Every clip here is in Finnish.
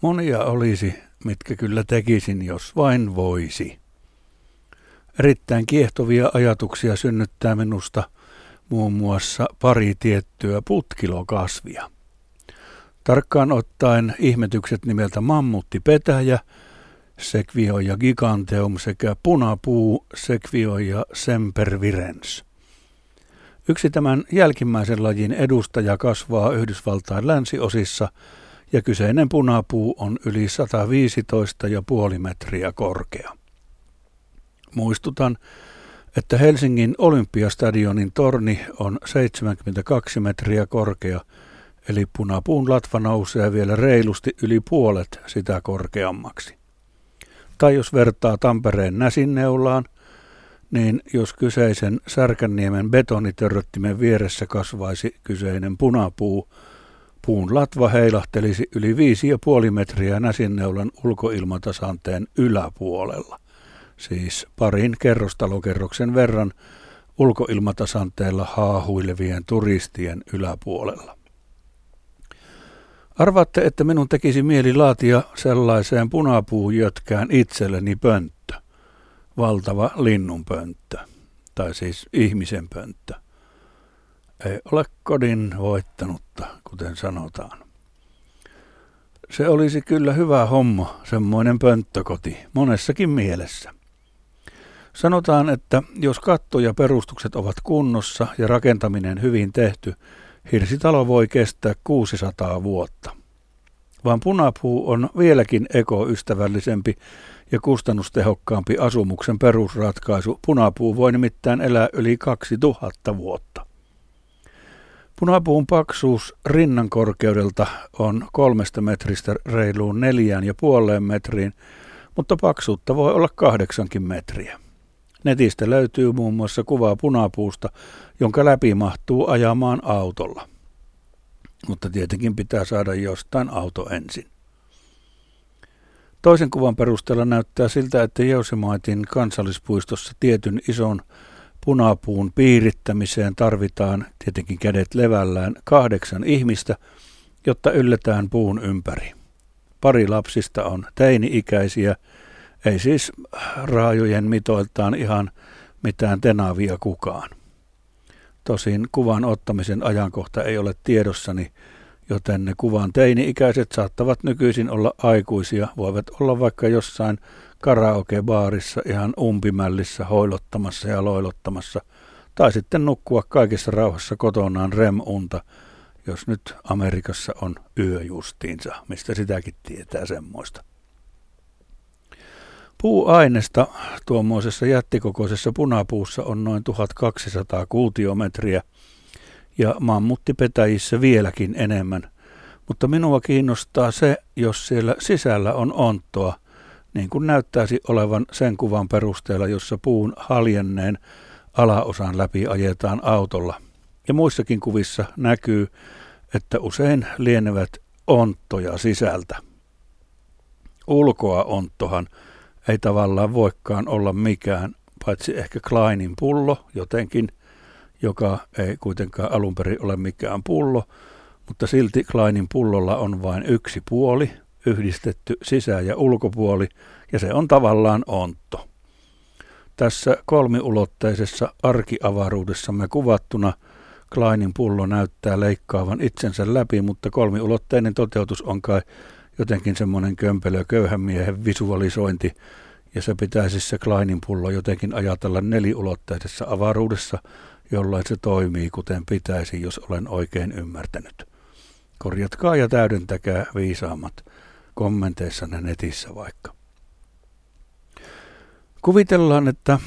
Monia olisi, mitkä kyllä tekisin, jos vain voisi. Erittäin kiehtovia ajatuksia synnyttää minusta muun muassa pari tiettyä putkilokasvia. Tarkkaan ottaen ihmetykset nimeltä mammutti petäjä, Sequoia giganteum sekä punapuu Sequoia sempervirens. Yksi tämän jälkimmäisen lajin edustaja kasvaa Yhdysvaltain länsiosissa ja kyseinen punapuu on yli 115,5 metriä korkea. Muistutan, että Helsingin Olympiastadionin torni on 72 metriä korkea, eli punapuun latva nousee vielä reilusti yli puolet sitä korkeammaksi. Tai jos vertaa Tampereen Näsinneulaan, niin jos kyseisen Särkänniemen betonitörröttimen vieressä kasvaisi kyseinen punapuu, puun latva heilahtelisi yli 5,5 metriä Näsinneulan ulkoilmatasanteen yläpuolella, siis parin kerrostalokerroksen verran ulkoilmatasanteella haahuilevien turistien yläpuolella. Arvaatte, että minun tekisi mieli laatia sellaiseen punapuujötkään itselleni pönttö. Valtava linnunpönttö, tai siis ihmisen pönttö. Ei ole kodin voittanutta, kuten sanotaan. Se olisi kyllä hyvä homma, semmoinen pönttökoti, monessakin mielessä. Sanotaan, että jos katto ja perustukset ovat kunnossa ja rakentaminen hyvin tehty, Hirsitalo voi kestää 600 vuotta. Vaan punapuu on vieläkin ekoystävällisempi ja kustannustehokkaampi asumuksen perusratkaisu. Punapuu voi nimittäin elää yli 2000 vuotta. Punapuun paksuus rinnan korkeudelta on kolmesta metristä reiluun neljään ja puoleen metriin, mutta paksuutta voi olla kahdeksankin metriä. Netistä löytyy muun muassa kuvaa punapuusta, jonka läpi mahtuu ajamaan autolla. Mutta tietenkin pitää saada jostain auto ensin. Toisen kuvan perusteella näyttää siltä, että Jousemaitin kansallispuistossa tietyn ison punapuun piirittämiseen tarvitaan tietenkin kädet levällään kahdeksan ihmistä, jotta ylletään puun ympäri. Pari lapsista on teini-ikäisiä ei siis raajojen mitoiltaan ihan mitään tenavia kukaan. Tosin kuvan ottamisen ajankohta ei ole tiedossani, joten ne kuvan teini-ikäiset saattavat nykyisin olla aikuisia, voivat olla vaikka jossain karaokebaarissa ihan umpimällissä hoilottamassa ja loilottamassa, tai sitten nukkua kaikessa rauhassa kotonaan rem-unta, jos nyt Amerikassa on yö justiinsa, mistä sitäkin tietää semmoista. Puuainesta tuommoisessa jättikokoisessa punapuussa on noin 1200 kuutiometriä ja mammuttipetäjissä vieläkin enemmän. Mutta minua kiinnostaa se, jos siellä sisällä on onttoa, niin kuin näyttäisi olevan sen kuvan perusteella, jossa puun haljenneen alaosan läpi ajetaan autolla. Ja muissakin kuvissa näkyy, että usein lienevät onttoja sisältä. Ulkoa onttohan ei tavallaan voikaan olla mikään, paitsi ehkä Kleinin pullo jotenkin, joka ei kuitenkaan alun perin ole mikään pullo, mutta silti Kleinin pullolla on vain yksi puoli, yhdistetty sisä- ja ulkopuoli, ja se on tavallaan ontto. Tässä kolmiulotteisessa arkiavaruudessamme kuvattuna Kleinin pullo näyttää leikkaavan itsensä läpi, mutta kolmiulotteinen toteutus on kai jotenkin semmoinen kömpelö köyhän miehen visualisointi, ja se pitäisi se Kleinin pullo jotenkin ajatella neliulotteisessa avaruudessa, jolloin se toimii kuten pitäisi, jos olen oikein ymmärtänyt. Korjatkaa ja täydentäkää viisaammat kommenteissanne netissä vaikka. Kuvitellaan, että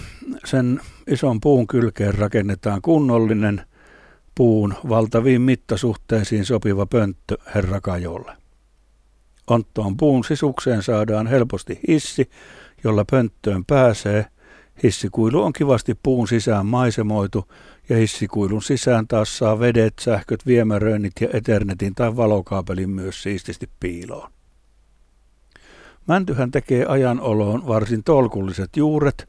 sen ison puun kylkeen rakennetaan kunnollinen puun valtaviin mittasuhteisiin sopiva pönttö herra Kajolle. Onttoon puun sisukseen saadaan helposti hissi, jolla pönttöön pääsee. Hissikuilu on kivasti puun sisään maisemoitu ja hissikuilun sisään taas saa vedet, sähköt, viemäröinnit ja Ethernetin tai valokaapelin myös siististi piiloon. Mäntyhän tekee ajanoloon varsin tolkulliset juuret,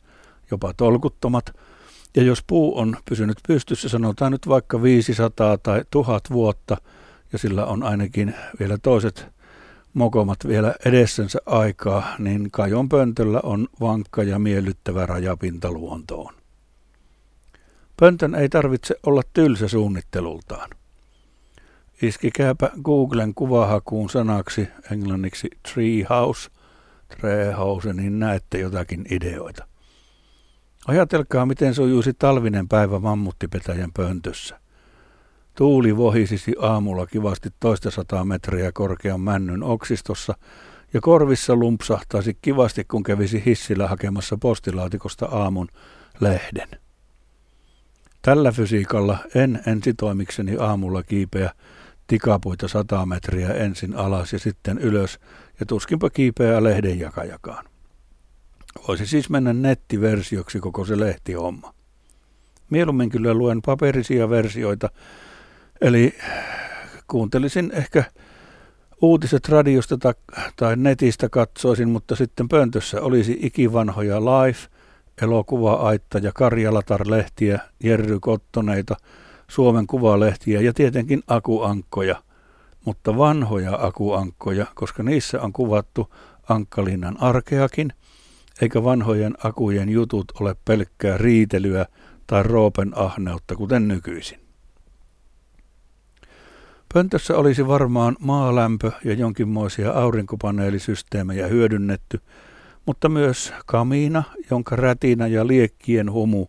jopa tolkuttomat, ja jos puu on pysynyt pystyssä, sanotaan nyt vaikka 500 tai 1000 vuotta, ja sillä on ainakin vielä toiset mokomat vielä edessänsä aikaa, niin kajon pöntöllä on vankka ja miellyttävä rajapinta luontoon. Pöntön ei tarvitse olla tylsä suunnittelultaan. Iskikääpä Googlen kuvahakuun sanaksi englanniksi treehouse, treehouse, niin näette jotakin ideoita. Ajatelkaa, miten sujuisi talvinen päivä mammuttipetäjän pöntössä. Tuuli vohisisi aamulla kivasti toista sataa metriä korkean männyn oksistossa ja korvissa lumpsahtaisi kivasti, kun kävisi hissillä hakemassa postilaatikosta aamun lehden. Tällä fysiikalla en ensitoimikseni aamulla kiipeä tikapuita sata metriä ensin alas ja sitten ylös ja tuskinpa kiipeää lehdenjakajakaan. Voisi siis mennä nettiversioksi koko se lehtihomma. Mieluummin kyllä luen paperisia versioita, eli kuuntelisin ehkä uutiset radiosta tai, netistä katsoisin, mutta sitten pöntössä olisi ikivanhoja live, elokuva-aitta ja Karjalatar-lehtiä, Jerry Kottoneita, Suomen kuvalehtiä ja tietenkin akuankkoja, mutta vanhoja akuankkoja, koska niissä on kuvattu Ankkalinnan arkeakin – eikä vanhojen akujen jutut ole pelkkää riitelyä tai roopen ahneutta, kuten nykyisin. Pöntössä olisi varmaan maalämpö ja jonkinmoisia aurinkopaneelisysteemejä hyödynnetty, mutta myös kamiina, jonka rätinä ja liekkien humu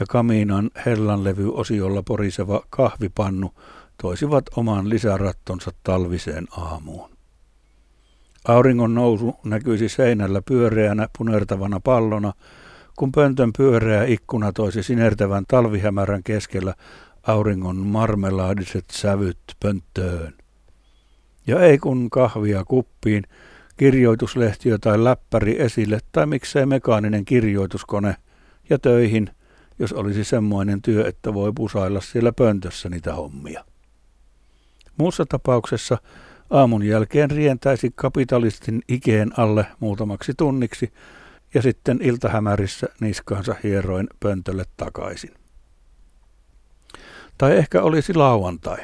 ja kamiinan hellanlevyosiolla poriseva kahvipannu toisivat oman lisärattonsa talviseen aamuun. Auringon nousu näkyisi seinällä pyöreänä punertavana pallona, kun pöntön pyöreä ikkuna toisi sinertävän talvihämärän keskellä auringon marmelaadiset sävyt pönttöön. Ja ei kun kahvia kuppiin, kirjoituslehtiö tai läppäri esille tai miksei mekaaninen kirjoituskone ja töihin, jos olisi semmoinen työ, että voi pusailla siellä pöntössä niitä hommia. Muussa tapauksessa Aamun jälkeen rientäisi kapitalistin ikeen alle muutamaksi tunniksi ja sitten iltahämärissä niskaansa hieroin pöntölle takaisin. Tai ehkä olisi lauantai.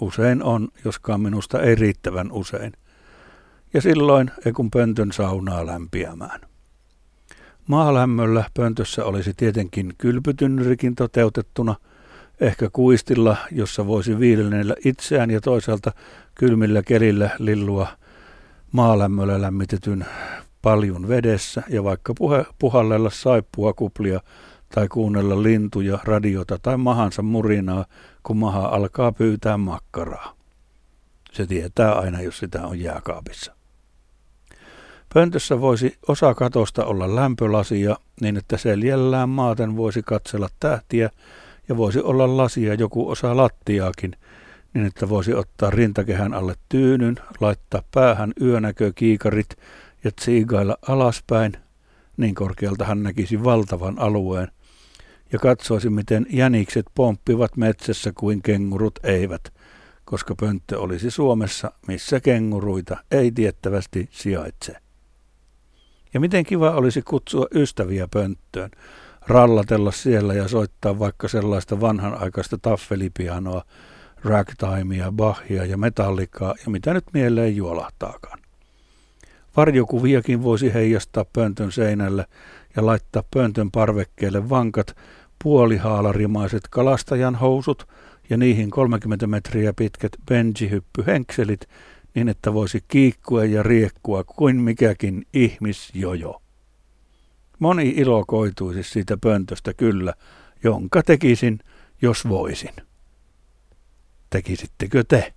Usein on, joskaan minusta ei riittävän usein. Ja silloin ei kun pöntön saunaa lämpiämään. Maalämmöllä pöntössä olisi tietenkin kylpytynnyrikin toteutettuna – ehkä kuistilla, jossa voisi viilenellä itseään ja toisaalta kylmillä kelillä lillua maalämmöllä lämmitetyn paljon vedessä ja vaikka puhe, puhallella saippua kuplia tai kuunnella lintuja, radiota tai mahansa murinaa, kun maha alkaa pyytää makkaraa. Se tietää aina, jos sitä on jääkaapissa. Pöntössä voisi osa katosta olla lämpölasia niin, että seljällään maaten voisi katsella tähtiä ja voisi olla lasia joku osa lattiaakin, niin että voisi ottaa rintakehän alle tyynyn, laittaa päähän yönäkökiikarit ja tsiigailla alaspäin, niin korkealta hän näkisi valtavan alueen, ja katsoisi, miten jänikset pomppivat metsässä kuin kengurut eivät, koska pönttö olisi Suomessa, missä kenguruita ei tiettävästi sijaitse. Ja miten kiva olisi kutsua ystäviä pönttöön, rallatella siellä ja soittaa vaikka sellaista vanhanaikaista taffelipianoa, ragtimea, Bachia ja metallikaa ja mitä nyt mieleen juolahtaakaan. Varjokuviakin voisi heijastaa pöntön seinälle ja laittaa pöntön parvekkeelle vankat puolihaalarimaiset kalastajan housut ja niihin 30 metriä pitkät benjihyppyhenkselit niin, että voisi kiikkua ja riekkua kuin mikäkin ihmisjojo. Moni ilo koituisi siitä pöntöstä kyllä, jonka tekisin, jos voisin. Tekisittekö te?